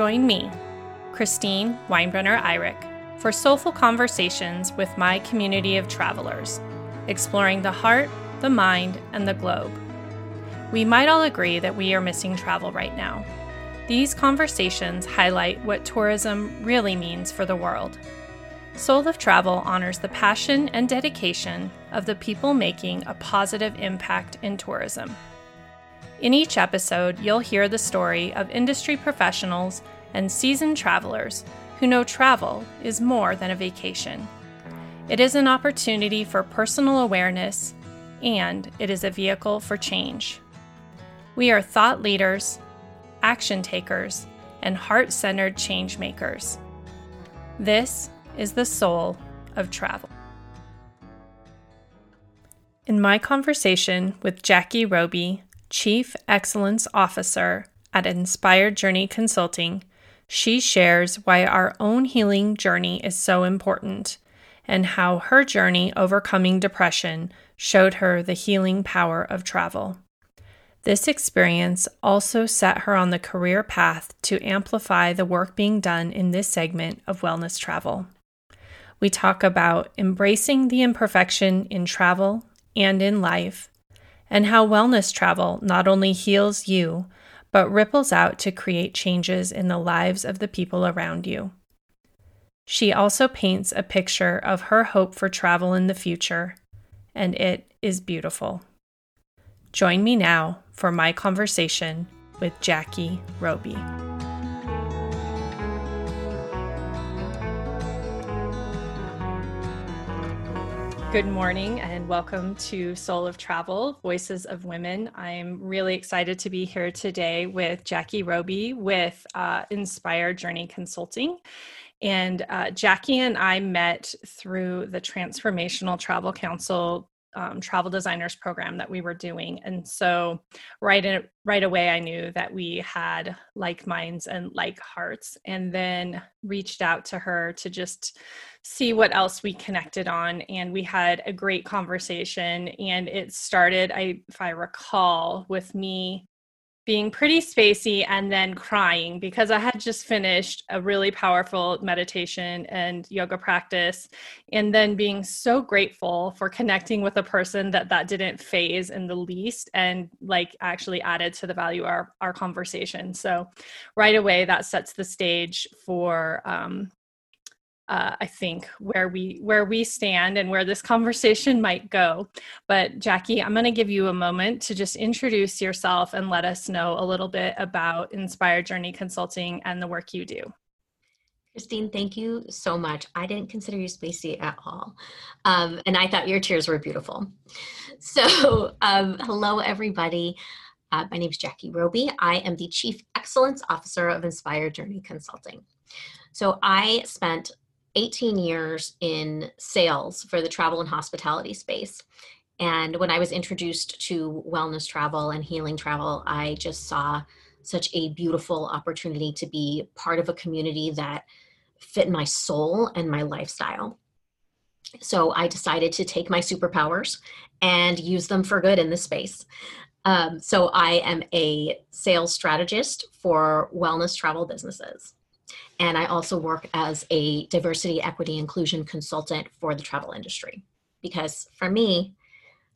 Join me, Christine Weinbrenner Eyrich, for soulful conversations with my community of travelers, exploring the heart, the mind, and the globe. We might all agree that we are missing travel right now. These conversations highlight what tourism really means for the world. Soul of Travel honors the passion and dedication of the people making a positive impact in tourism. In each episode, you'll hear the story of industry professionals and seasoned travelers who know travel is more than a vacation. It is an opportunity for personal awareness, and it is a vehicle for change. We are thought leaders, action takers, and heart centered change makers. This is the soul of travel. In my conversation with Jackie Roby, Chief Excellence Officer at Inspired Journey Consulting, she shares why our own healing journey is so important and how her journey overcoming depression showed her the healing power of travel. This experience also set her on the career path to amplify the work being done in this segment of wellness travel. We talk about embracing the imperfection in travel and in life and how wellness travel not only heals you, but ripples out to create changes in the lives of the people around you. She also paints a picture of her hope for travel in the future, and it is beautiful. Join me now for my conversation with Jackie Roby. Good morning and welcome to Soul of Travel, Voices of Women. I'm really excited to be here today with Jackie Roby with uh, Inspired Journey Consulting. And uh, Jackie and I met through the Transformational Travel Council um, travel designers program that we were doing. And so right in, right away i knew that we had like minds and like hearts and then reached out to her to just see what else we connected on. And we had a great conversation and it started i if i recall with me being pretty spacey and then crying because I had just finished a really powerful meditation and yoga practice and then being so grateful for connecting with a person that that didn't faze in the least and like actually added to the value of our, our conversation. So right away that sets the stage for um, uh, I think where we where we stand and where this conversation might go. But Jackie, I'm going to give you a moment to just introduce yourself and let us know a little bit about Inspired Journey Consulting and the work you do. Christine, thank you so much. I didn't consider you spacey at all. Um, and I thought your tears were beautiful. So, um, hello, everybody. Uh, my name is Jackie Roby. I am the Chief Excellence Officer of Inspired Journey Consulting. So, I spent 18 years in sales for the travel and hospitality space. And when I was introduced to wellness travel and healing travel, I just saw such a beautiful opportunity to be part of a community that fit my soul and my lifestyle. So I decided to take my superpowers and use them for good in this space. Um, so I am a sales strategist for wellness travel businesses. And I also work as a diversity, equity, inclusion consultant for the travel industry. Because for me,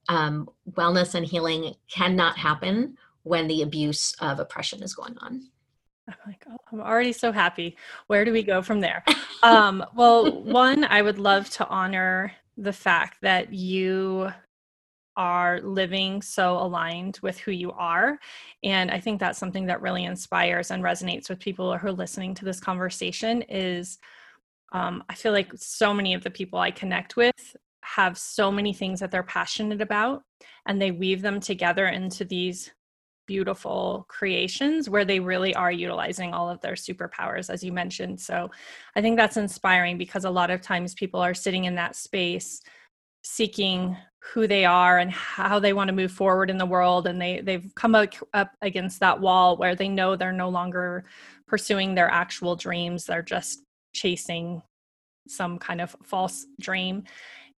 um, wellness and healing cannot happen when the abuse of oppression is going on. I'm like, oh, I'm already so happy. Where do we go from there? um, well, one, I would love to honor the fact that you are living so aligned with who you are. And I think that's something that really inspires and resonates with people who are listening to this conversation is um, I feel like so many of the people I connect with have so many things that they're passionate about and they weave them together into these beautiful creations where they really are utilizing all of their superpowers as you mentioned so i think that's inspiring because a lot of times people are sitting in that space seeking who they are and how they want to move forward in the world and they they've come up, up against that wall where they know they're no longer pursuing their actual dreams they're just chasing some kind of false dream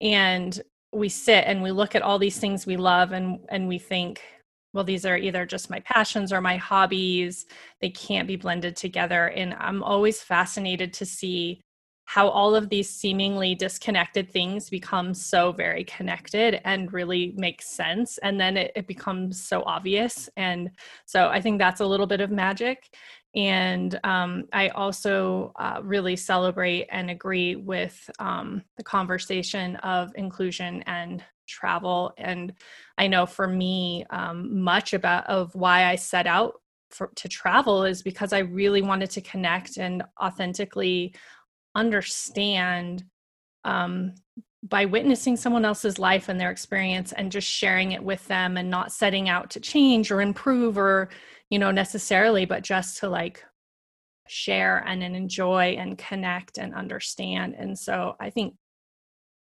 and we sit and we look at all these things we love and and we think well, these are either just my passions or my hobbies. They can't be blended together. And I'm always fascinated to see how all of these seemingly disconnected things become so very connected and really make sense. And then it, it becomes so obvious. And so I think that's a little bit of magic. And um, I also uh, really celebrate and agree with um, the conversation of inclusion and travel. And I know for me, um, much about of why I set out for, to travel is because I really wanted to connect and authentically understand um, by witnessing someone else's life and their experience and just sharing it with them and not setting out to change or improve or you know necessarily but just to like share and, enjoy and connect and understand. And so i think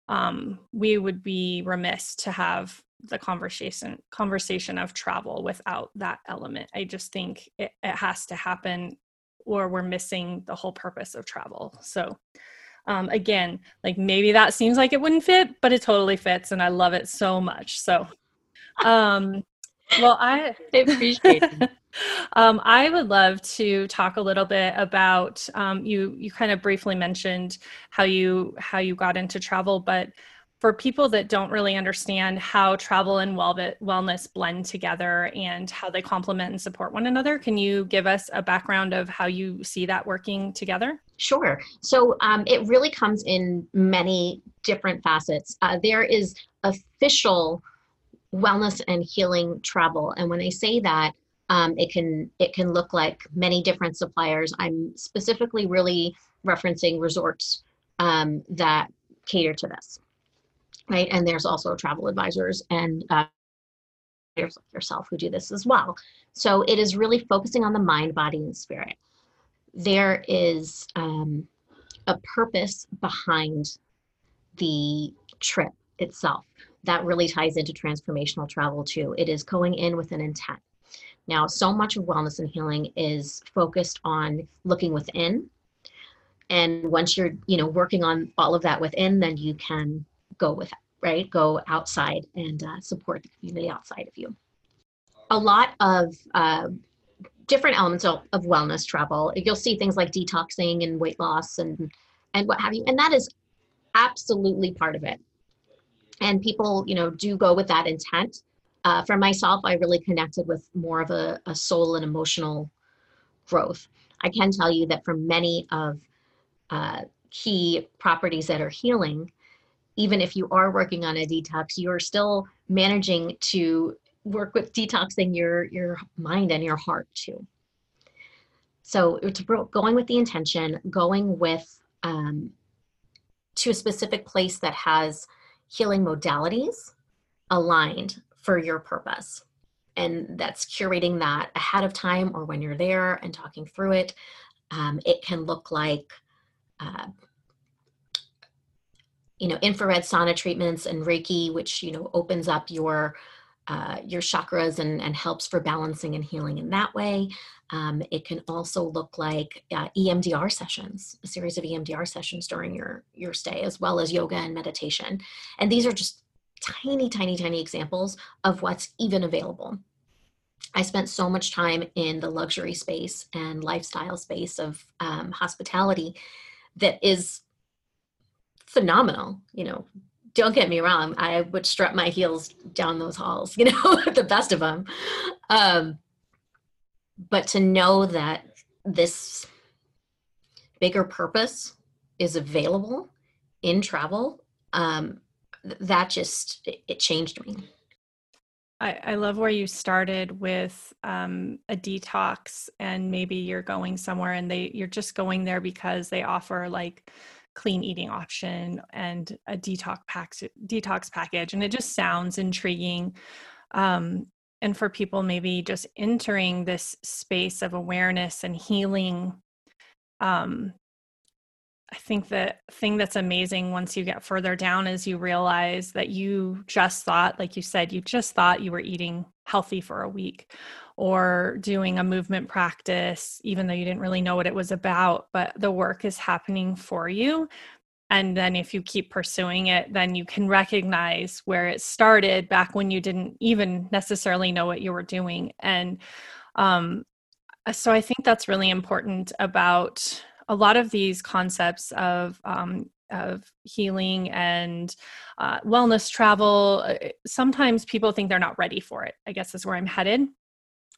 um, we would be remiss to have the conversation conversation of travel without that element. I just think it, it has to happen or we're missing the whole purpose of travel. So, um, again, like maybe that seems like it wouldn't fit, but it totally fits, and I love it so much. So, um, well, I, I appreciate it. um, I would love to talk a little bit about um, you. You kind of briefly mentioned how you how you got into travel, but for people that don't really understand how travel and wellness blend together and how they complement and support one another, can you give us a background of how you see that working together? Sure. So um, it really comes in many different facets. Uh, there is official wellness and healing travel, and when I say that, um, it can it can look like many different suppliers. I'm specifically really referencing resorts um, that cater to this right? And there's also travel advisors and uh, like yourself who do this as well. So it is really focusing on the mind, body, and spirit. There is um, a purpose behind the trip itself that really ties into transformational travel too. It is going in with an intent. Now, so much of wellness and healing is focused on looking within. And once you're, you know, working on all of that within, then you can go with it, right? Go outside and uh, support the community outside of you. A lot of uh, different elements of, of wellness travel. You'll see things like detoxing and weight loss and and what have you, and that is absolutely part of it. And people, you know, do go with that intent. Uh, for myself, I really connected with more of a, a soul and emotional growth. I can tell you that for many of uh, key properties that are healing, even if you are working on a detox, you are still managing to work with detoxing your your mind and your heart too. So it's going with the intention, going with um, to a specific place that has healing modalities aligned for your purpose. And that's curating that ahead of time or when you're there and talking through it. Um, it can look like uh, you know infrared sauna treatments and reiki which you know opens up your uh, your chakras and, and helps for balancing and healing in that way. Um, it can also look like uh, EMDR sessions, a series of EMDR sessions during your your stay, as well as yoga and meditation. And these are just tiny, tiny, tiny examples of what's even available. I spent so much time in the luxury space and lifestyle space of um, hospitality that is phenomenal. You know, don't get me wrong, I would strut my heels down those halls, you know, the best of them. Um, but to know that this bigger purpose is available in travel, um, that just, it, changed me. I, I, love where you started with um, a detox and maybe you're going somewhere and they you're just going there because they offer like clean eating option and a detox pack detox package and it just sounds intriguing. Um, and for people maybe just entering this space of awareness and healing um, I think the thing that's amazing once you get further down is you realize that you just thought, like you said, you just thought you were eating healthy for a week or doing a movement practice, even though you didn't really know what it was about, but the work is happening for you. and then if you keep pursuing it then you can recognize where it started back when you didn't even necessarily know what you were doing and um, so i think that's really important about a lot of these concepts of um, of healing and uh, wellness travel uh, sometimes people think they're not ready for it i guess is where i'm headed.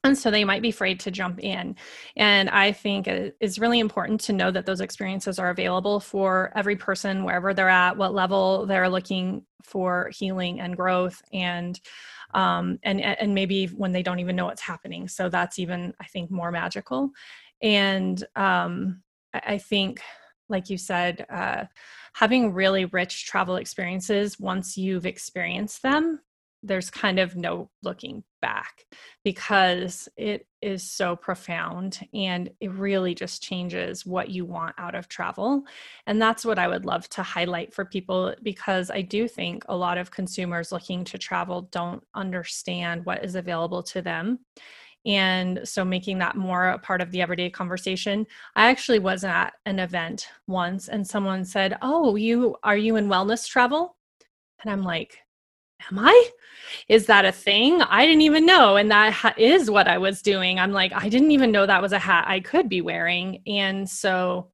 And so they might be afraid to jump in. And i think it's really important to know that those experiences are available for every person wherever they're at what level they're looking for healing and growth and um, and and maybe when they don't even know what's happening. So that's even i think more magical. And um, I think like you said uh, having really rich travel experiences once you've experienced them there's kind of no looking back because it is so profound and it really just changes what you want out of travel. And that's what I would love to highlight for people because I do think a lot of consumers looking to travel don't understand what is available to them. And so making that more a part of the everyday conversation. I actually was at an event once and someone said, "Oh, you are you in wellness travel?" And I'm like, am I? Is that a thing? I didn't even know. And that ha- is what I was doing. I'm like, I didn't even know that was a hat I could be wearing. And so,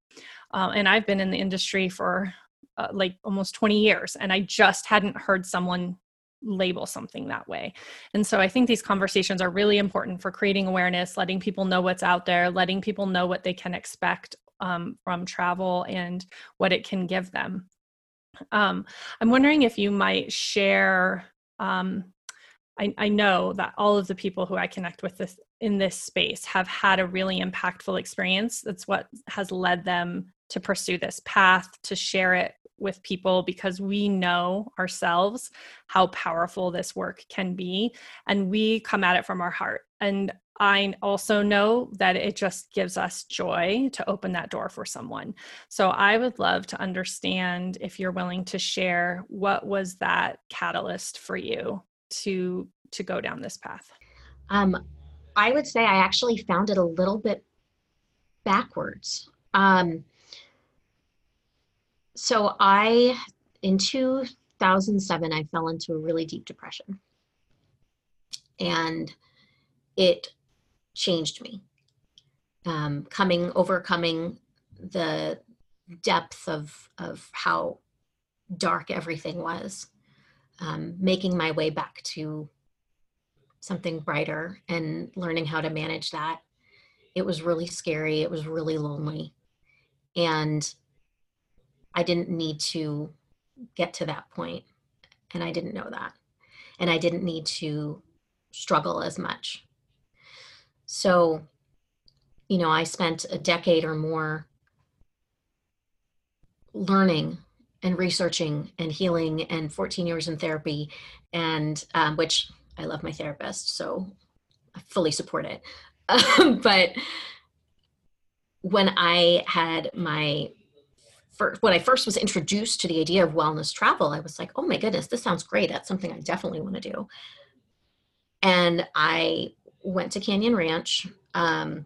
uh, and I've been in the industry for uh, like almost 20 years, and I just hadn't heard someone label something that way. And so I think these conversations are really important for creating awareness, letting people know what's out there, letting people know what they can expect um, from travel and what it can give them. Um, I'm wondering if you might share. Um, I, I, know that all of the people who I connect with this in this space have had a really impactful experience. That's what has led them to pursue this path, to share it with people because we know ourselves how powerful this work can be and we come at it from our heart and I also know that it just gives us joy to open that door for someone. So I would love to understand if you're willing to share what was that catalyst for you to to go down this path. Um, I would say I actually found it a little bit backwards. Um, so I in 2007 I fell into a really deep depression. And it changed me. Um, coming, overcoming the depth of of how dark everything was, um, making my way back to something brighter and learning how to manage that. It was really scary. It was really lonely, and I didn't need to get to that point, and I didn't know that, and I didn't need to struggle as much. So, you know, I spent a decade or more learning and researching and healing and 14 years in therapy and um, which i love my therapist so i fully support it. Um, but when i had my first when i first was introduced to the idea of wellness travel i was like oh my goodness this sounds great that's something i definitely want to do and i went to Canyon Ranch. Um,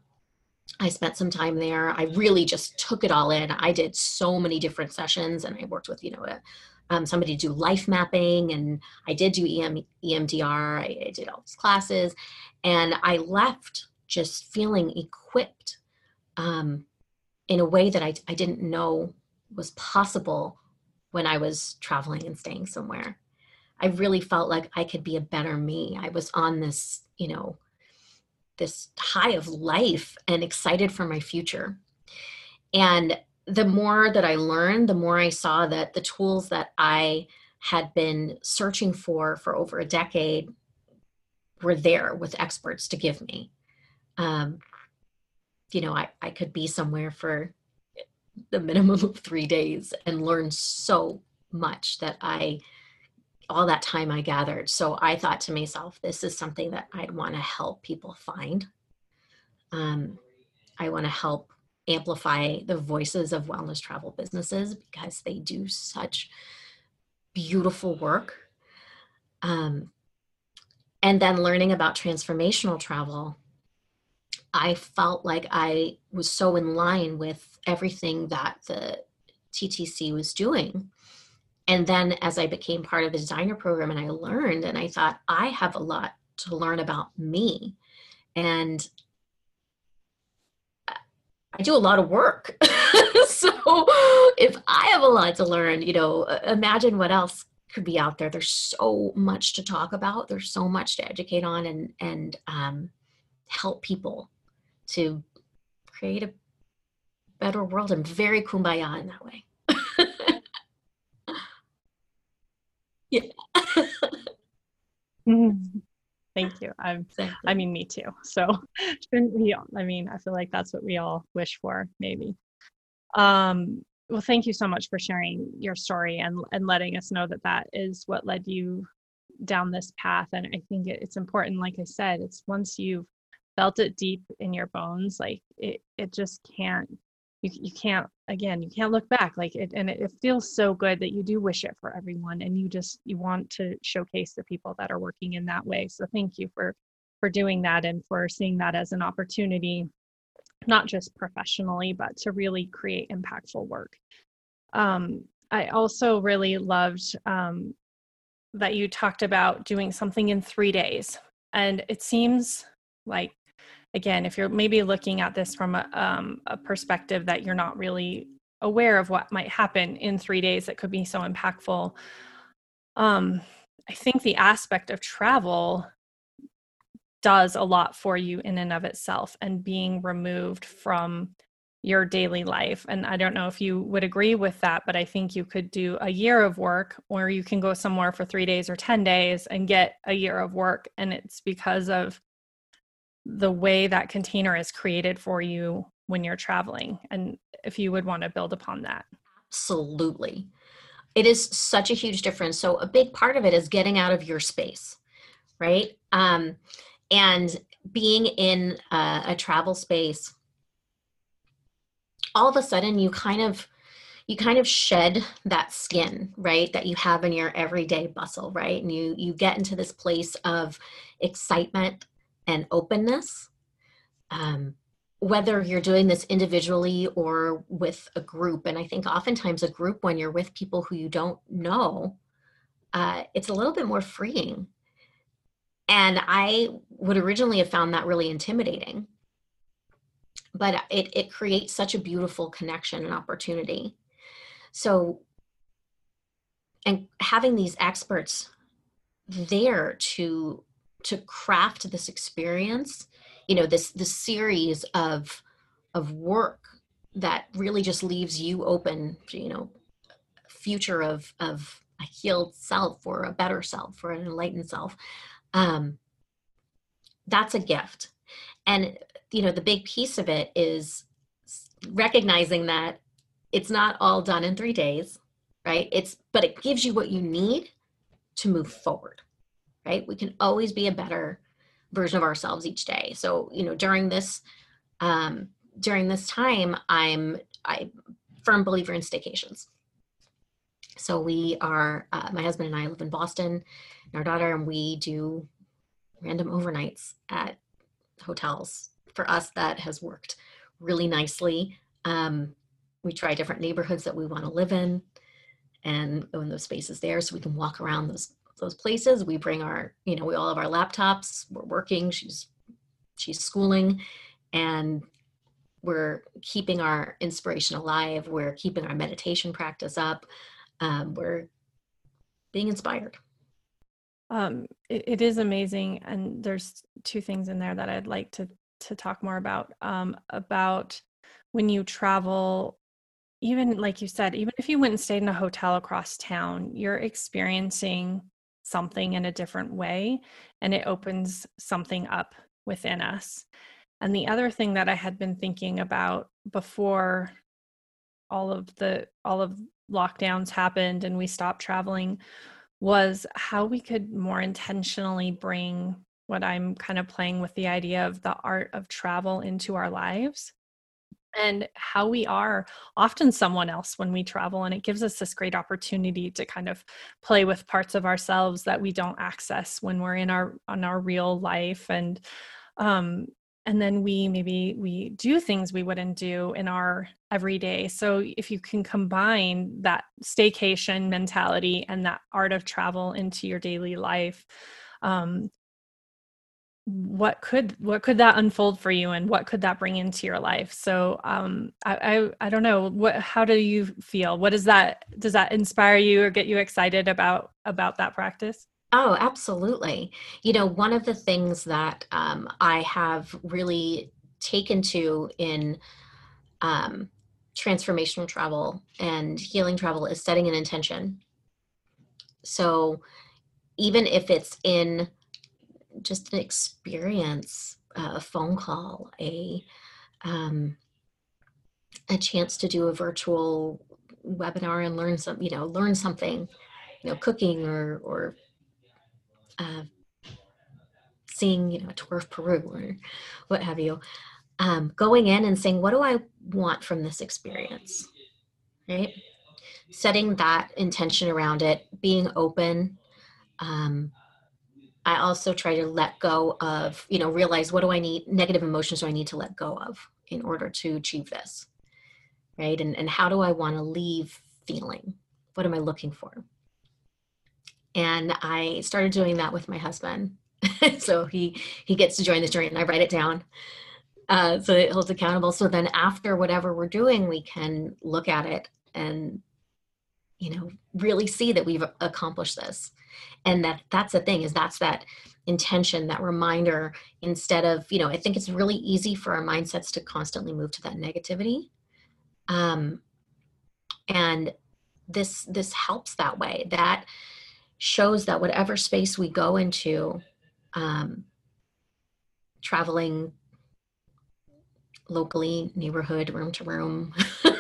I spent some time there. I really just took it all in. I did so many different sessions, and I worked with you know a, um, somebody to do life mapping, and I did do EM, EMDR. I, I did all these classes, and I left just feeling equipped um, in a way that I, I didn't know was possible when I was traveling and staying somewhere. I really felt like I could be a better me. I was on this, you know, this high of life and excited for my future. And the more that I learned, the more I saw that the tools that I had been searching for for over a decade were there with experts to give me. Um, you know, I, I could be somewhere for the minimum of three days and learn so much that I all that time I gathered. So I thought to myself, this is something that I'd want to help people find. Um, I want to help amplify the voices of wellness travel businesses because they do such beautiful work. Um, and then learning about transformational travel, I felt like I was so in line with everything that the TTC was doing. And then as I became part of the designer program and I learned, and I thought, I have a lot to learn about me. And I do a lot of work. so if I have a lot to learn, you know, imagine what else could be out there. There's so much to talk about. There's so much to educate on and and um, help people to create a better world and very kumbaya in that way. yeah. Mm-hmm. Thank you. I'm, I mean, me too. So shouldn't we I mean, I feel like that's what we all wish for, maybe. Um, well, thank you so much for sharing your story and, and letting us know that that is what led you down this path. And I think it, it's important, like I said, it's once you've felt it deep in your bones, like it, it just can't, you, you can't, again, you can't look back like it. And it, it feels so good that you do wish it for everyone. And you just, you want to showcase the people that are working in that way. So thank you for, for doing that and for seeing that as an opportunity not just professionally, but to really create impactful work. Um, I also really loved um, that you talked about doing something in three days. And it seems like, again, if you're maybe looking at this from a, um, a perspective that you're not really aware of what might happen in three days that could be so impactful, um, I think the aspect of travel does a lot for you in and of itself and being removed from your daily life. And I don't know if you would agree with that, but I think you could do a year of work or you can go somewhere for three days or 10 days and get a year of work. And it's because of the way that container is created for you when you're traveling. And if you would want to build upon that. Absolutely. It is such a huge difference. So, a big part of it is getting out of your space, right? Um, and being in a, a travel space all of a sudden you kind of you kind of shed that skin right that you have in your everyday bustle right and you you get into this place of excitement and openness um, whether you're doing this individually or with a group and i think oftentimes a group when you're with people who you don't know uh, it's a little bit more freeing and I would originally have found that really intimidating. But it, it creates such a beautiful connection and opportunity. So, and having these experts there to to craft this experience you know this this series of of work that really just leaves you open to, you know future of of a healed self or a better self or an enlightened self. Um, that's a gift. And you know the big piece of it is recognizing that it's not all done in three days right? It's but it gives you what you need to move forward right we can always be a better version of ourselves each day so you know during this um during this time i'm i firm believer in staycations so we are uh, my husband and i live in boston and our daughter and we do random overnights at hotels. For us, that has worked really nicely. Um, we try different neighborhoods that we want to live in and go in those spaces there so we can walk around those those places. We bring our, you know, we all have our laptops. We're working. She's she's schooling, and we're keeping our inspiration alive. We're keeping our meditation practice up. Um, we're being inspired. Um, it, it is amazing, and there's two things in there that I'd like to to talk more about. Um, about when you travel, even like you said, even if you went and stayed in a hotel across town, you're experiencing something in a different way, and it opens something up within us. And the other thing that I had been thinking about before all of the all of lockdowns happened and we stopped traveling was how we could more intentionally bring what I'm kind of playing with the idea of the art of travel into our lives and how we are often someone else when we travel and it gives us this great opportunity to kind of play with parts of ourselves that we don't access when we're in our on our real life and um and then we maybe we do things we wouldn't do in our everyday. So if you can combine that staycation mentality and that art of travel into your daily life um, what could what could that unfold for you and what could that bring into your life so um I, I i don't know what how do you feel what does that does that inspire you or get you excited about about that practice Oh, absolutely. You know, one of the things that um, I have really taken to in um, transformational travel and healing travel is setting an intention. So even if it's in just an experience, a phone call, a um, a chance to do a virtual webinar and learn some, you know, learn something, you know, cooking or or uh, seeing, you know, a tour of Peru or what have you, um, going in and saying, what do I want from this experience? Right? Setting that intention around it, being open. Um, I also try to let go of, you know, realize what do I need, negative emotions do I need to let go of in order to achieve this? Right? And, and how do I want to leave feeling? What am I looking for? and I started doing that with my husband. so he he gets to join the journey, and I write it down. Uh, so it holds accountable. So then after whatever we're doing, we can look at it and you know really see that we've accomplished this, and that that's the thing is that's that intention, that reminder. Instead of you know, I think it's really easy for our mindsets to constantly move to that negativity, um, and this this helps that way. That shows that whatever space we go into, um, traveling locally, neighborhood, room to room,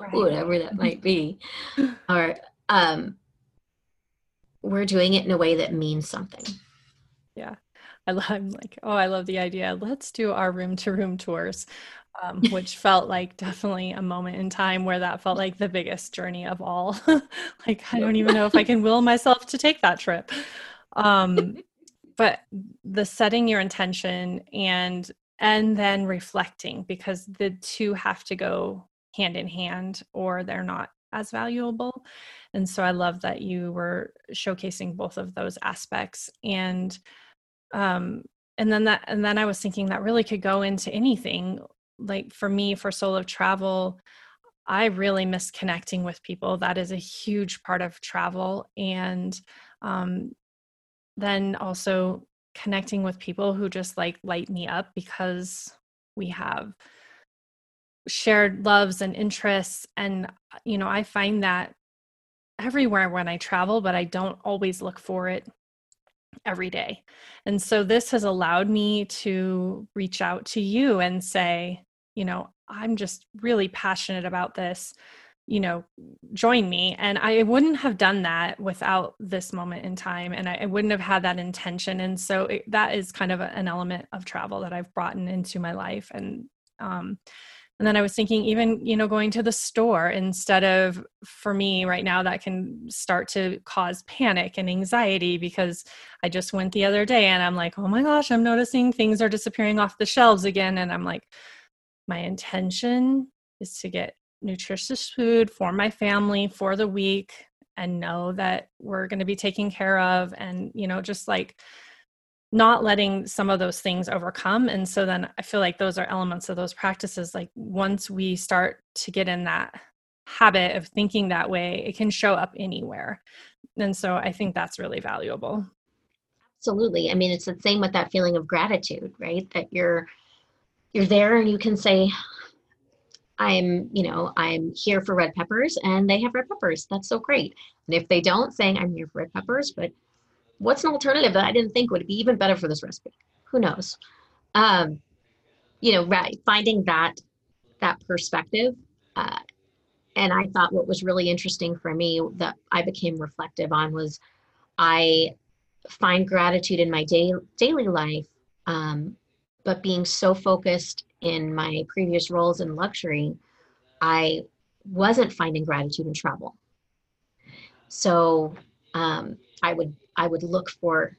right. whatever that might be, or um, we're doing it in a way that means something. Yeah. I love, I'm like, oh, I love the idea. Let's do our room to room tours um, which felt like definitely a moment in time where that felt like the biggest journey of all. like, I don't even know if I can will myself to take that trip. Um, but the setting your intention and and then reflecting because the two have to go hand in hand or they're not as valuable. And so i love that you were showcasing both of those aspects and um and then that and then i was thinking that really could go into anything. Like for me for soul of travel i really miss connecting with people. That is a huge part of travel and um, then also connecting with people who just like light me up because we have shared loves and interests and you know i find that everywhere when i travel but i don't always look for it every day. And so this has allowed me to reach out to you and say, you know, I'm just really passionate about this, you know, join me. And I wouldn't have done that without this moment in time. And I, I wouldn't have had that intention. And so it, that is kind of a, an element of travel that I've brought into my life. And, um, and then I was thinking, even, you know, going to the store instead of for me right now, that can start to cause panic and anxiety because I just went the other day and I'm like, oh my gosh, I'm noticing things are disappearing off the shelves again. And I'm like, my intention is to get nutritious food for my family for the week and know that we're going to be taken care of and, you know, just like, not letting some of those things overcome. And so then i feel like those are elements of those practices like once we start to get in that habit of thinking that way it can show up anywhere. And so i think that's really valuable. Absolutely. I mean it's the same with that feeling of gratitude right? That you're you're there and you can say i'm you know i'm here for red peppers and they have red peppers. That's so great. And if they don't saying i'm here for red peppers but what's an alternative that I didn't think would be even better for this recipe? Who knows? Um, you know, right, finding that that perspective. Uh, and I thought what was really interesting for me that I became reflective on was I find gratitude in my day, daily life, um, but being so focused in my previous roles in luxury, I wasn't finding gratitude in travel. So um, I would I would look for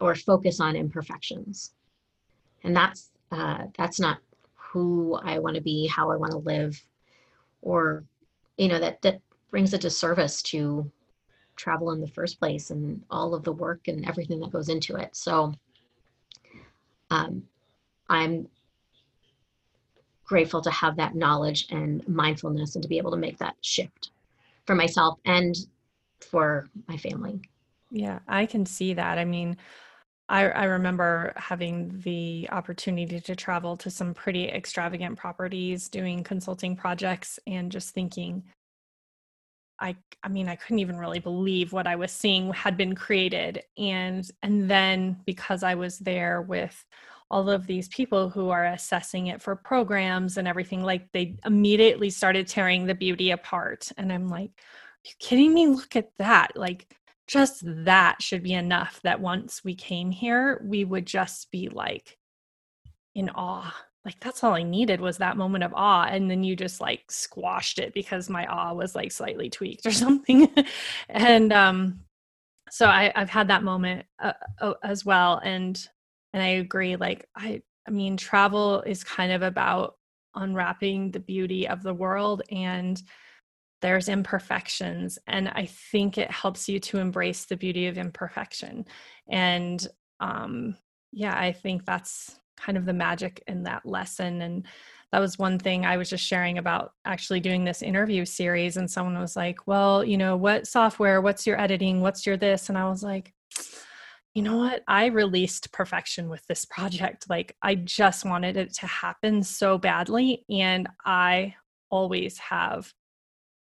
or focus on imperfections. and that's uh, that's not who I want to be, how I want to live, or you know that that brings a disservice to travel in the first place and all of the work and everything that goes into it. So um, I'm grateful to have that knowledge and mindfulness and to be able to make that shift for myself and for my family. Yeah, I can see that. I mean, I, I remember having the opportunity to travel to some pretty extravagant properties, doing consulting projects, and just thinking, I I mean I couldn't even really believe what I was seeing had been created and and then because I was there with all of these people who are assessing it for programs and everything like they immediately started tearing the beauty apart and I'm like you kidding me look at that like just that should be enough that once we came here we would just be like in awe like that's all I needed was that moment of awe. And then you just like squashed it because my awe was like slightly tweaked or something. and um, so I, I've had that moment uh, uh, as well. And and I agree. Like I, I mean, travel is kind of about unwrapping the beauty of the world and there's imperfections and i think it helps you to embrace the beauty of imperfection and um yeah i think that's kind of the magic in that lesson and that was one thing I was just sharing about actually doing this interview series. And someone was like, Well, you know, what software? What's your editing? What's your this? And I was like, You know what? I released perfection with this project. Like, I just wanted it to happen so badly. And I always have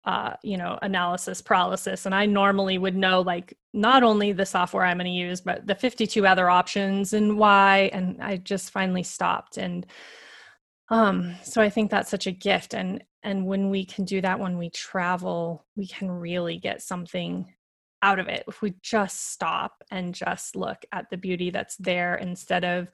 uh, you know, analysis paralysis. And I normally would know like not only the software I'm going to use, but the 52 other options and why. And I just finally stopped. And um, so I think that's such a gift. And and when we can do that when we travel, we can really get something out of it if we just stop and just look at the beauty that's there instead of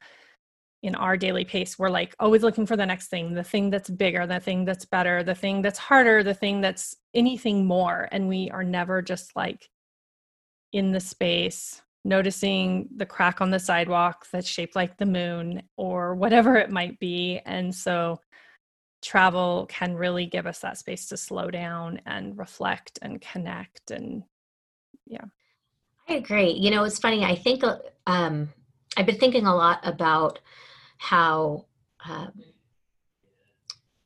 in our daily pace we're like always looking for the next thing the thing that's bigger the thing that's better the thing that's harder the thing that's anything more. And we are never just like in the space noticing the crack on the sidewalk that's shaped like the moon or whatever it might be. And so travel can really give us that space to slow down and reflect and connect and yeah. I agree. You know it's funny i think uh, um, i've been thinking a lot about how um,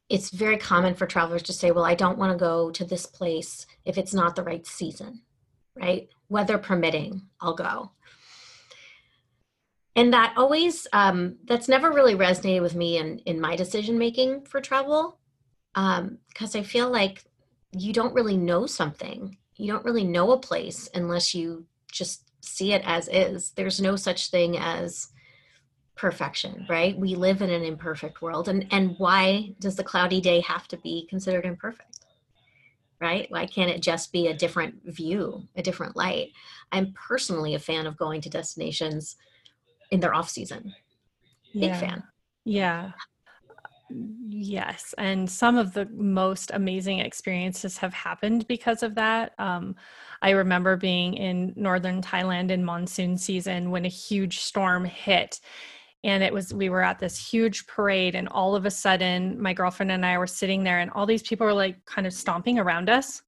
it's very common for travelers to say, well, I don't want to go to this place if it's not the right season, right? Weather permitting, I'll go. And that always, um, that's never really resonated with me in, in my decision making for travel because um, I feel like you don't really know something. You don't really know a place unless you just see it as is. There's no such thing as perfection right? We live in an imperfect world and and why does the cloudy day have to be considered imperfect right? Why can't it just be a different view a different light? I'm personally a fan of going to destinations in their off season. Big yeah. fan. Yeah. Yes and some of the most amazing experiences have happened because of that. Um, i remember being in northern thailand in monsoon season when a huge storm hit and it was we were at this huge parade and all of a sudden my girlfriend and i were sitting there and all these people were like kind of stomping around us.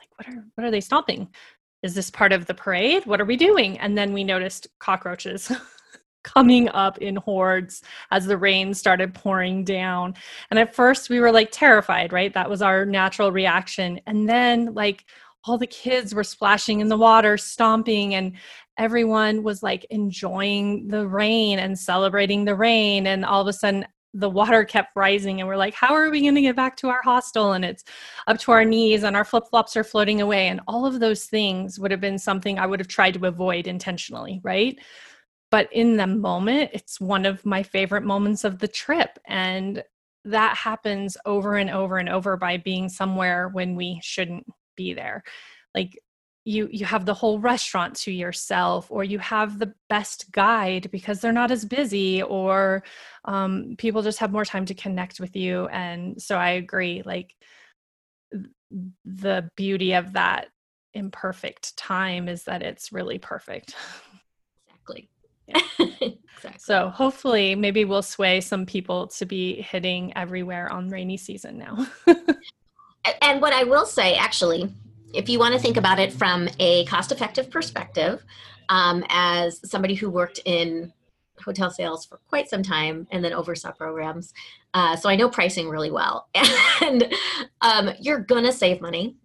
Like what are what are they stomping? Is this part of the parade? What are we doing? And then we noticed cockroaches coming up in hordes as the rain started pouring down. And at first we were like terrified right? That was our natural reaction. And then like all the kids were splashing in the water stomping and everyone was like enjoying the rain and celebrating the rain and all of a sudden the water kept rising and we're like how are we going to get back to our hostel? And it's up to our knees and our flip-flops are floating away and all of those things would have been something i would have tried to avoid intentionally right? But in the moment it's one of my favorite moments of the trip and that happens over and over and over by being somewhere when we shouldn't be there like you you have the whole restaurant to yourself or you have the best guide because they're not as busy or um, people just have more time to connect with you and so i agree like the beauty of that imperfect time is that it's really perfect exactly Yeah. exactly. So hopefully, maybe we'll sway some people to be hitting everywhere on rainy season now. and what I will say, actually, if you want to think about it from a cost effective perspective, um, as somebody who worked in hotel sales for quite some time and then oversaw programs. Uh, so I know pricing really well. And um, you're going to save money.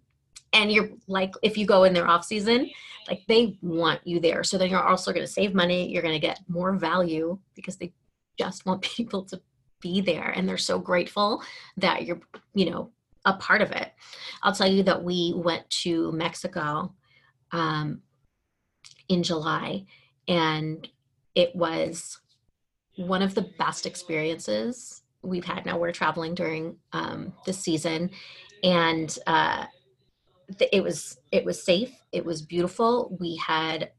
And you're like, if you go in their off season, like they want you there. So then you're also going to save money. You're going to get more value because they just want people to be there. And they're so grateful that you're, you know, a part of it. I'll tell you that we went to Mexico um, in July and it was one of the best experiences we've had. Now we're traveling during um, this season, and uh, it was it was safe. It was beautiful. We had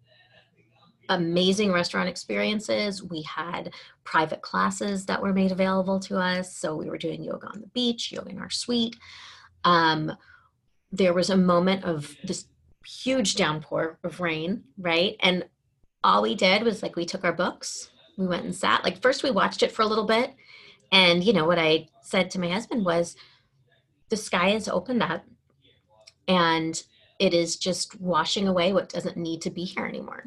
amazing restaurant experiences. We had private classes that were made available to us. So we were doing yoga on the beach, yoga in our suite. Um, there was a moment of this huge downpour of rain, right? And all we did was like we took our books, we went and sat. Like first we watched it for a little bit, and you know what I said to my husband was, the sky is opened up, and it is just washing away what doesn't need to be here anymore.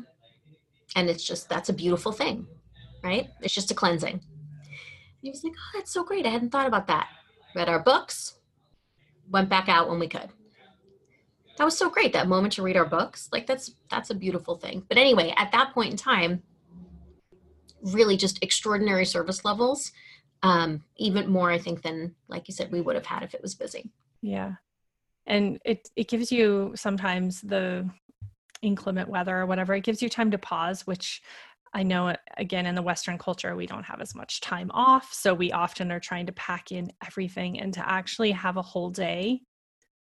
And it's just that's a beautiful thing, right? It's just a cleansing. And he was like, "Oh, that's so great! I hadn't thought about that." Read our books, went back out when we could that was so great that moment to read our books like that's that's a beautiful thing but anyway at that point in time really just extraordinary service levels um even more i think than like you said we would have had if it was busy yeah and it it gives you sometimes the inclement weather or whatever it gives you time to pause which I know again in the Western culture, we don't have as much time off. So we often are trying to pack in everything and to actually have a whole day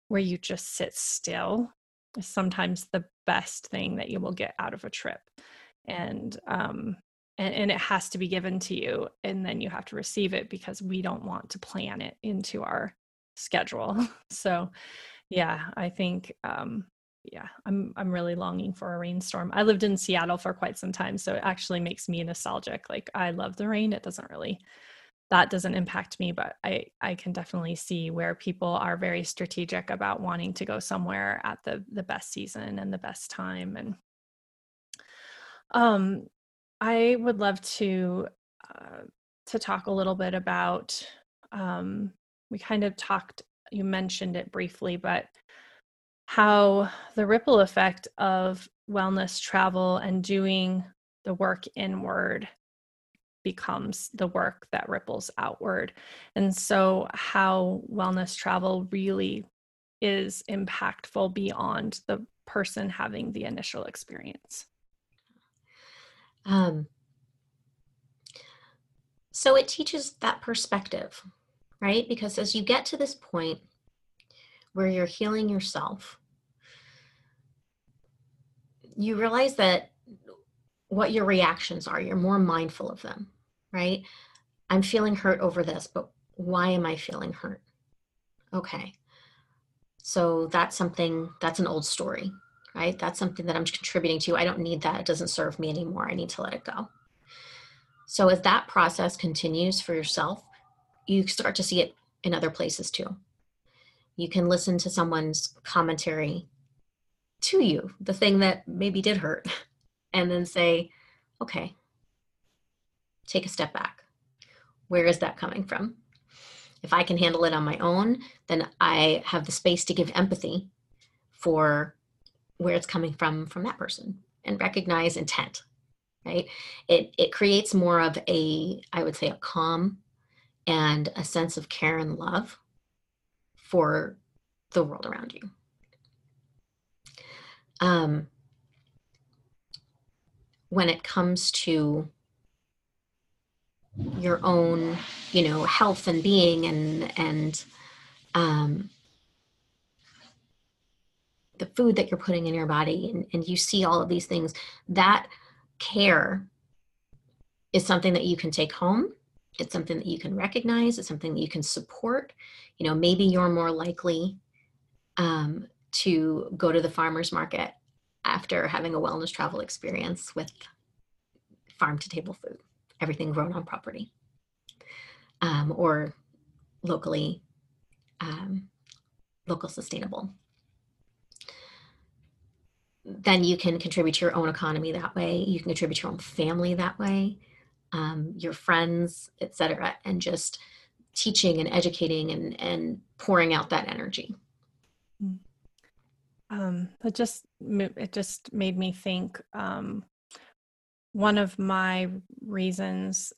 where you just sit still is sometimes the best thing that you will get out of a trip and um and, and it has to be given to you and then you have to receive it because we don't want to plan it into our schedule so yeah i think um yeah i'm i'm really longing for a rainstorm. I lived in seattle for quite some time so it actually makes me nostalgic like i love the rain it doesn't really that doesn't impact me but i i can definitely see where people are very strategic about wanting to go somewhere at the the best season and the best time and um i would love to uh, to talk a little bit about um we kind of talked you mentioned it briefly but how the ripple effect of wellness travel and doing the work inward becomes the work that ripples outward. And so, how wellness travel really is impactful beyond the person having the initial experience. Um, so, it teaches that perspective, right? Because as you get to this point where you're healing yourself, you realize that what your reactions are, you're more mindful of them right? I'm feeling hurt over this, but why am I feeling hurt? Okay. So that's something, that's an old story, right? That's something that I'm contributing to. I don't need that. It doesn't serve me anymore. I need to let it go. So as that process continues for yourself, you start to see it in other places too. You can listen to someone's commentary to you, the thing that maybe did hurt, and then say, okay, take a step back. Where is that coming from? If I can handle it on my own, then I have the space to give empathy for where it's coming from from that person and recognize intent right it it creates more of a i would say a calm and a sense of care and love for the world around you um, when it comes to your own you know health and being and and um, the food that you're putting in your body and, and you see all of these things that care is something that you can take home. It's something that you can recognize. It's something that you can support. You know maybe you're more likely um, to go to the farmers market after having a wellness travel experience with farm to table food, everything grown on property um, or locally um, local sustainable. Then you can contribute to your own economy that way. You can contribute to your own family that way, um, your friends, etc., and just teaching and educating and and pouring out that energy. Um, it just it just made me think. Um, one of my reasons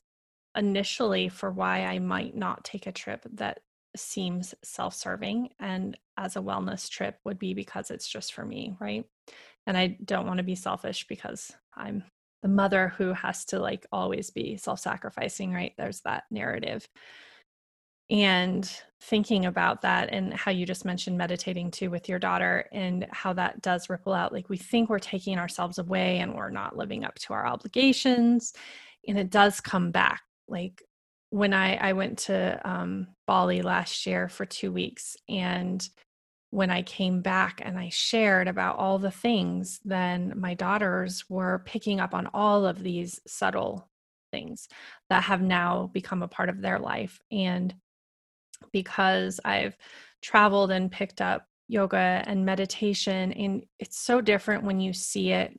initially for why I might not take a trip that seems self serving and as a wellness trip would be because it's just for me, right? And I don't want to be selfish because I'm the mother who has to like always be self sacrificing, right? There's that narrative. And thinking about that and how you just mentioned meditating too with your daughter and how that does ripple out. Like we think we're taking ourselves away and we're not living up to our obligations. And it does come back like when I, I went to um, Bali last year for two weeks, and when I came back and I shared about all the things, then my daughters were picking up on all of these subtle things that have now become a part of their life. And because I've traveled and picked up yoga and meditation, and it's so different when you see it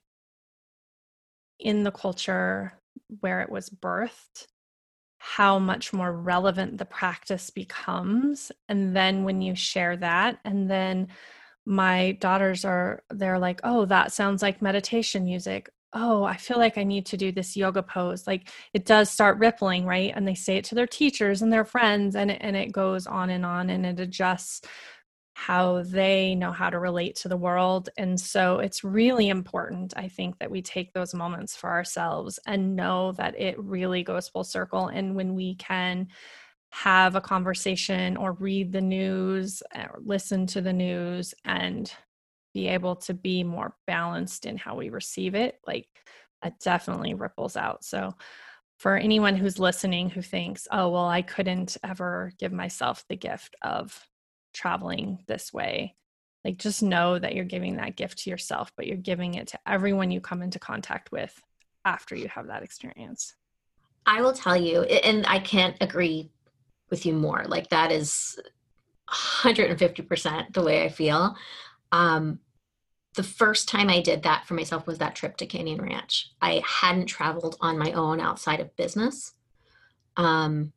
in the culture where it was birthed how much more relevant the practice becomes and then when you share that and then my daughters are they're like oh that sounds like meditation music oh i feel like i need to do this yoga pose like it does start rippling right and they say it to their teachers and their friends and it, and it goes on and on and it adjusts how they know how to relate to the world. And so it's really important, I think, that we take those moments for ourselves and know that it really goes full circle. And when we can have a conversation or read the news eh, or listen to the news and be able to be more balanced in how we receive it, like that definitely ripples out. So, for anyone who's listening who thinks, oh, well, I couldn't ever give myself the gift of traveling this way like just know that you're giving that gift to yourself but you're giving it to everyone you come into contact with after you have that experience i will tell you and i can't agree with you more like that is 150% the way i feel um, the first time i did that for myself was that trip to canyon ranch. I hadn't traveled on my own outside of business. Um,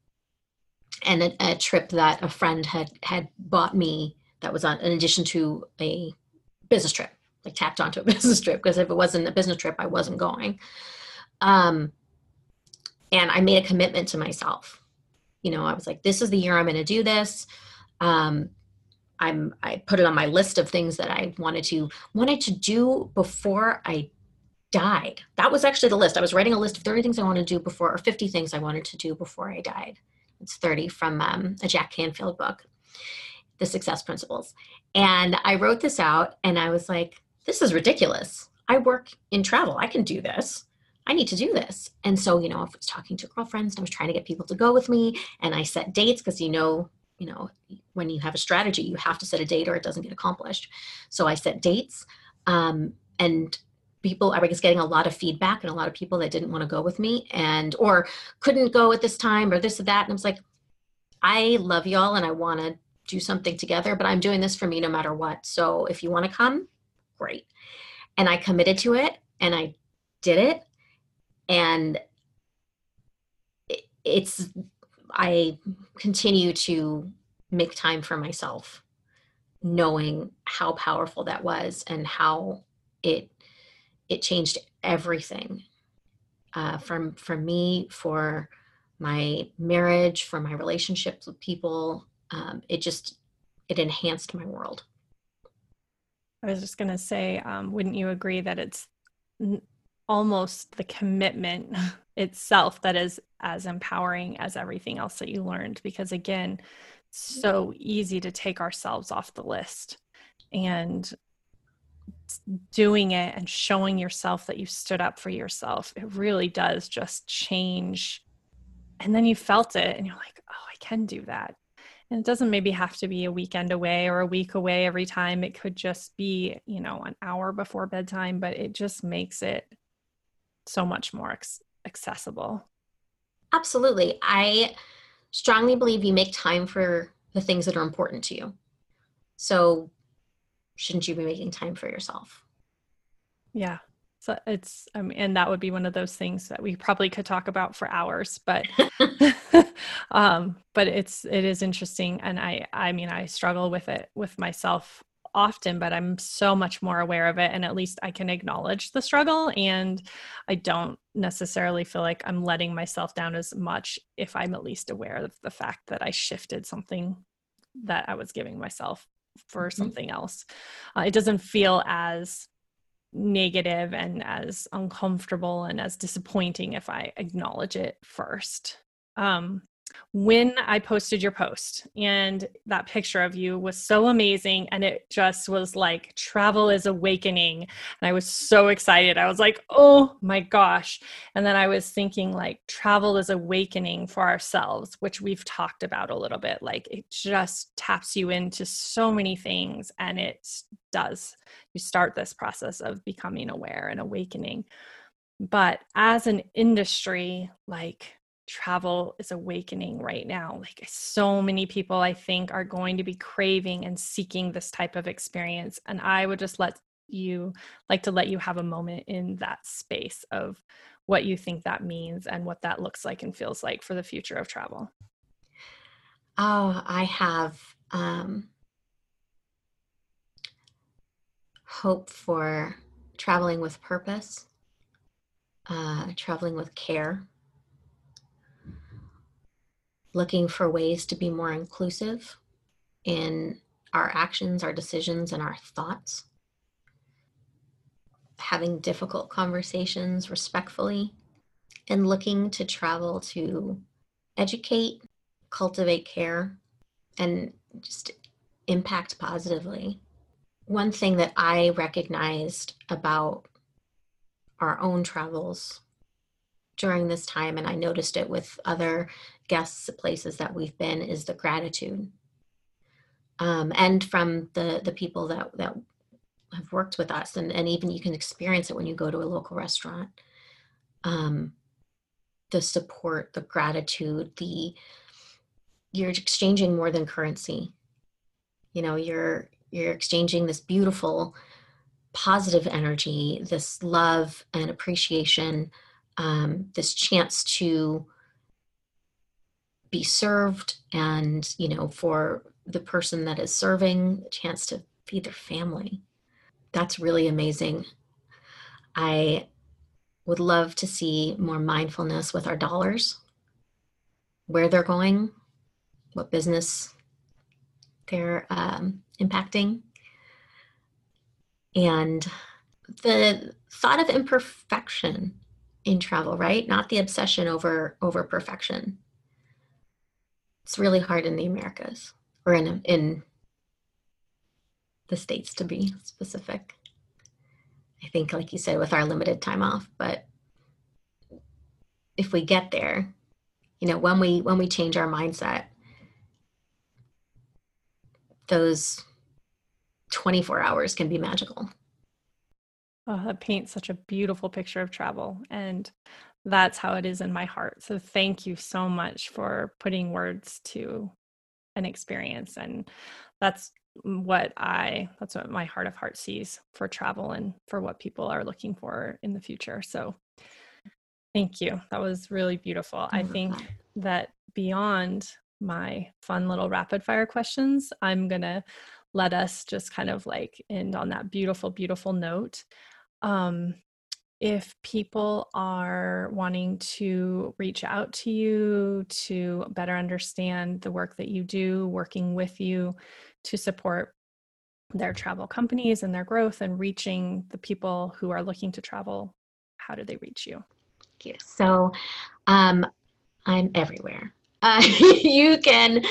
and a, a, trip that a friend had had bought me that was on in addition to a business trip like tapped onto a business trip because if it wasn't a business trip i wasn't going. Um and i made a commitment to myself. You know i was like this is the year i'm going to do this. Um i'm i put it on my list of things that i wanted to wanted to do before i died that was actually the list i was writing a list of 30 things i wanted to do before or 50 things i wanted to do before i died it's 30 from um, a Jack Canfield book, The Success Principles. And I wrote this out and I was like, this is ridiculous. I work in travel. I can do this. I need to do this. And so, you know, I was talking to girlfriends and I was trying to get people to go with me and I set dates because you know, you know, when you have a strategy, you have to set a date or it doesn't get accomplished. So I set dates. Um, and people i was getting a lot of feedback and a lot of people that didn't want to go with me and or couldn't go at this time or this or that and i was like i love y'all and i want to do something together but i'm doing this for me no matter what so if you want to come great and i committed to it and i did it and it's i continue to make time for myself knowing how powerful that was and how it it changed everything uh, from for me for my marriage for my relationships with people. Um, it just it enhanced my world. I was just going to say um, wouldn't you agree that it's n- almost the commitment itself that is as empowering as everything else that you learned because again so easy to take ourselves off the list and doing it and showing yourself that you stood up for yourself, it really does just change. And then you felt it and you're like, oh, I can do that. And it doesn't maybe have to be a weekend away or a week away every time. It could just be, you know, an hour before bedtime, but it just makes it so much more accessible? Absolutely. I strongly believe you make time for the things that are important to you. So, shouldn't you be making time for yourself? Yeah. So it's, I mean, and that would be one of those things that we probably could talk about for hours, but, um, but it's, it is interesting. And I, I mean, I struggle with it with myself often, but I'm so much more aware of it. And at least I can acknowledge the struggle. And I don't necessarily feel like I'm letting myself down as much if I'm at least aware of the fact that I shifted something that I was giving myself for mm-hmm. something else. Uh, it doesn't feel as negative and as uncomfortable and as disappointing if I acknowledge it first. Um, when I posted your post and that picture of you was so amazing and it just was like travel is awakening and I was so excited. I was like, "Oh my gosh." And then I was thinking like travel is awakening for ourselves, which we've talked about a little bit. Like it just taps you into so many things and it does. You start this process of becoming aware and awakening. But as an industry, like travel is awakening right now. Like so many people I think are going to be craving and seeking this type of experience and I would just let you like to let you have a moment in that space of what you think that means and what that looks like and feels like for the future of travel. Oh, I have um hope for traveling with purpose, uh, traveling with care, looking for ways to be more inclusive in our actions, our decisions, and our thoughts. Having difficult conversations respectfully, and looking to travel to educate, cultivate care, and just impact positively. One thing that I recognized about our own travels during this time, and I noticed it with other guests places that we've been, is the gratitude. Um, and from the the people that that have worked with us, and, and even you can experience it when you go to a local restaurant. Um, the support, the gratitude, the you're exchanging more than currency. You know, you're you're exchanging this beautiful positive energy, this love and appreciation um, this chance to be served and you know for the person that is serving a chance to feed their family that's really amazing i would love to see more mindfulness with our dollars where they're going what business they're um, impacting and the thought of imperfection in travel, right? Not the obsession over over perfection. It's really hard in the Americas or in in the states to be specific. I think, like you said, with our limited time off, but if we get there, you know, when we when we change our mindset, those 24 hours can be magical. Oh, that paints such a beautiful picture of travel. And that's how it is in my heart. So thank you so much for putting words to an experience. And that's what I, that's what my heart of heart sees for travel and for what people are looking for in the future. So thank you. That was really beautiful. I think that beyond my fun little rapid fire questions, I'm going to let us just kind of like end on that beautiful, beautiful note um, if people are wanting to reach out to you to better understand the work that you do, working with you to support their travel companies and their growth and reaching the people who are looking to travel, how do they reach you? you. So um, I'm everywhere. Uh, you can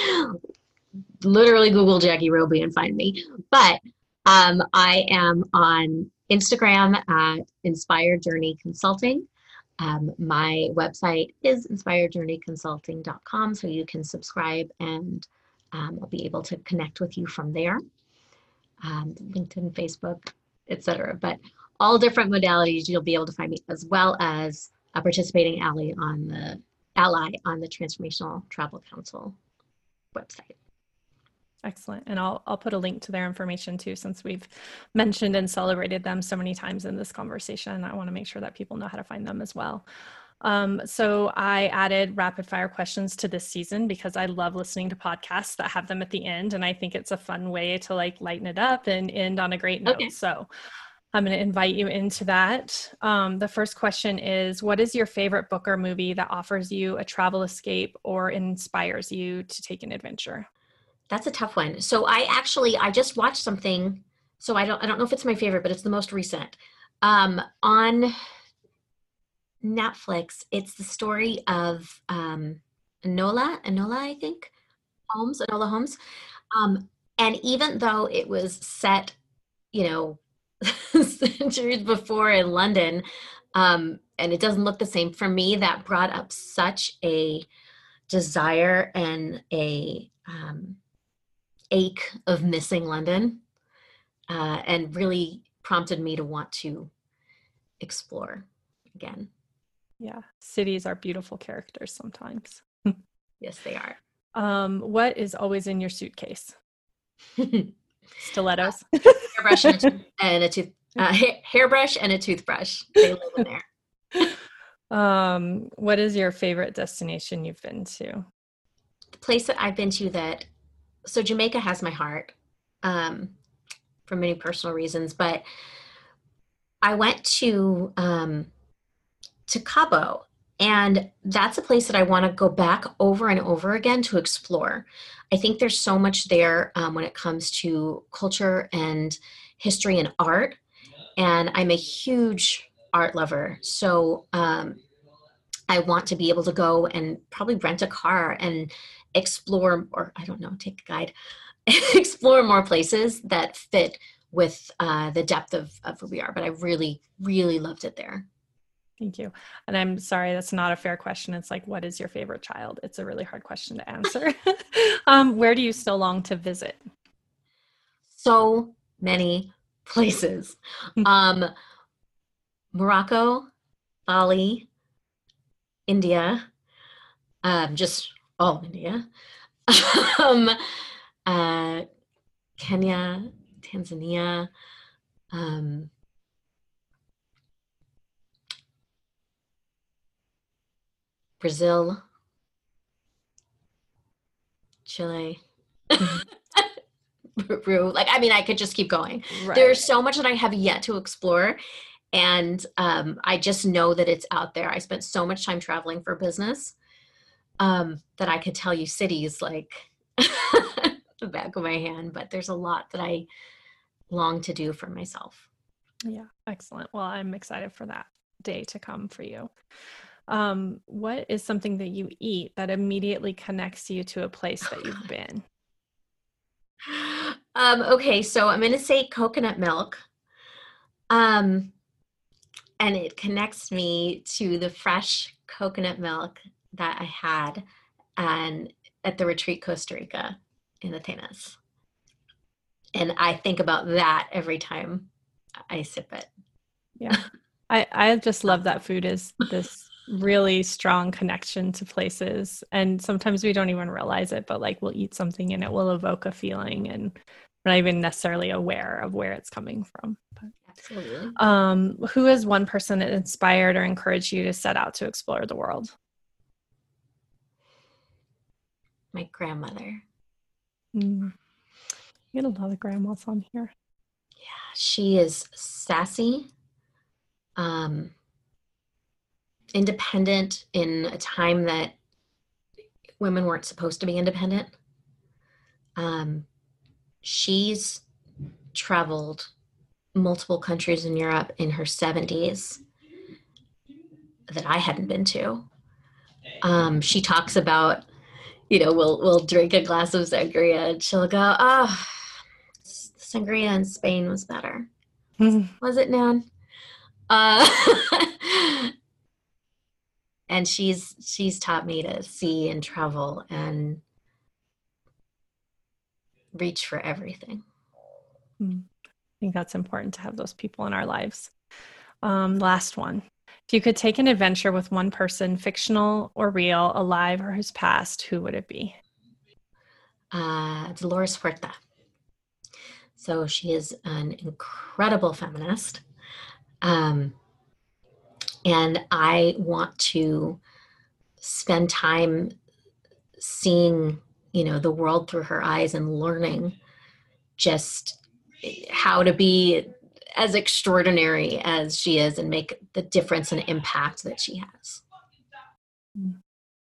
literally Google Jackie Roby and find me. But um, I am on Instagram at Inspired Journey Consulting. Um, my website is inspiredjourneyconsulting.com, so you can subscribe and um, I'll be able to connect with you from there. Um, LinkedIn, Facebook, etc. But all different modalities, you'll be able to find me as well as a participating ally on the ally on the Transformational Travel Council website. Excellent. And I'll, I'll put a link to their information too, since we've mentioned and celebrated them so many times in this conversation. I want to make sure that people know how to find them as well. Um, so I added rapid fire questions to this season because I love listening to podcasts that have them at the end. And I think it's a fun way to like lighten it up and end on a great note. Okay. So I'm going to invite you into that. Um, the first question is What is your favorite book or movie that offers you a travel escape or inspires you to take an adventure? That's a tough one. So I actually I just watched something. So I don't I don't know if it's my favorite, but it's the most recent. Um, on Netflix, it's the story of um, Enola, Enola, I think, Holmes, Enola Holmes. Um, and even though it was set, you know, centuries before in London, um, and it doesn't look the same for me, that brought up such a desire and a um, ache of missing London uh, and really prompted me to want to explore again. Yeah, cities are beautiful characters sometimes. yes, they are. Um, what is always in your suitcase? Stilettos. Uh, hairbrush and a, and a tooth, uh, ha- hairbrush and a toothbrush. They live in there. um, what is your favorite destination you've been to? The place that I've been to that so Jamaica has my heart um, for many personal reasons, but I went to um, to Cabo, and that's a place that I want to go back over and over again to explore. I think there's so much there um, when it comes to culture and history and art, and I'm a huge art lover. So um, I want to be able to go and probably rent a car and explore, or I don't know, take a guide, explore more places that fit with uh, the depth of, of who we are. But I really, really loved it there. Thank you. And I'm sorry, that's not a fair question. It's like, what is your favorite child? It's a really hard question to answer. um, where do you still long to visit? So many places. um, Morocco, Bali, India, um, just all India, um, uh, Kenya, Tanzania, um, Brazil, Chile. Peru. Like, I mean, I could just keep going. Right. There's so much that I have yet to explore. And um, I just know that it's out there. I spent so much time traveling for business um, that I could tell you cities like the back of my hand, but there's a lot that I long to do for myself. Yeah, excellent. Well, I'm excited for that day to come for you. Um, what is something that you eat that immediately connects you to a place that you've been? Um, okay, so I'm going to say coconut milk. Um, and it connects me to the fresh coconut milk that I had and at the retreat Costa Rica in Atenas. And I think about that every time I sip it. Yeah. I, I just love that food is this really strong connection to places. And sometimes we don't even realize it, but like we'll eat something and it will evoke a feeling and we're not even necessarily aware of where it's coming from. But, Absolutely. Um, who is one person that inspired or encouraged you to set out to explore the world? My grandmother. Mm. You get a lot of grandmas on here. Yeah, she is sassy, um, independent in a time that women weren't supposed to be independent. Um, she's traveled multiple countries in Europe in her 70s that I hadn't been to. Um, she talks about you know, we'll we'll drink a glass of sangria and she'll go, "Oh, sangria in Spain was better." Mm-hmm. Was it, Nan? Uh, and she's she's taught me to see and travel and reach for everything. Mm. I think that's important to have those people in our lives. Um, last one. If you could take an adventure with one person, fictional or real, alive or who's passed, who would it be? Uh, Dolores Huerta. So she is an incredible feminist. Um, and I want to spend time seeing, you know, the world through her eyes and learning just how to be as extraordinary as she is and make the difference and impact that she has.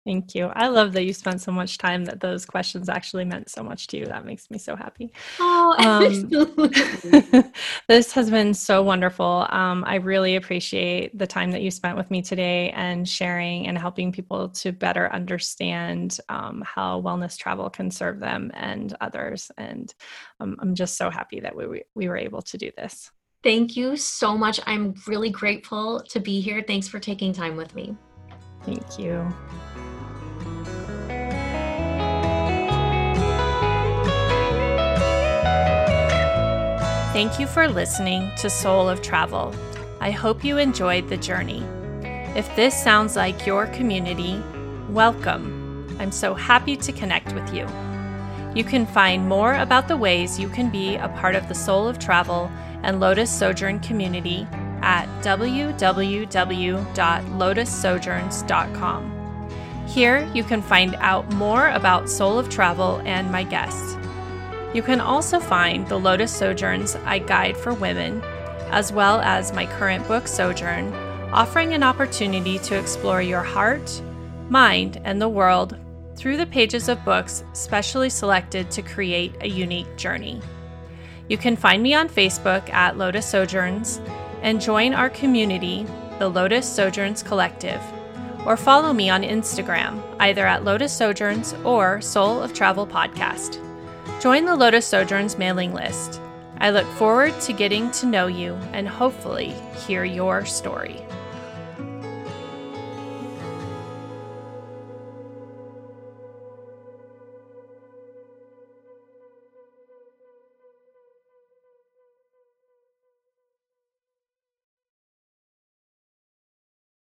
Thank you. I love that you spent so much time that those questions actually meant so much to you. That makes me so happy. Oh, um, this has been so wonderful. Um, I really appreciate the time that you spent with me today and sharing and helping people to better understand um, how wellness travel can serve them and others. And um, I'm just so happy that we, we were able to do this. Thank you so much. I'm really grateful to be here. Thanks for taking time with me. Thank you. Thank you for listening to Soul of Travel. I hope you enjoyed the journey. If this sounds like your community, welcome. I'm so happy to connect with you. You can find more about the ways you can be a part of the Soul of Travel and Lotus Sojourn community at www.lotussojourns.com. Here you can find out more about Soul of Travel and my guests. You can also find the Lotus Sojourns I Guide for Women, as well as my current book, Sojourn, offering an opportunity to explore your heart, mind, and the world through the pages of books specially selected to create a unique journey. You can find me on Facebook at Lotus Sojourns and join our community, the Lotus Sojourns Collective, or follow me on Instagram, either at Lotus Sojourns or Soul of Travel Podcast. Join the Lotus Sojourns mailing list. I look forward to getting to know you and hopefully hear your story.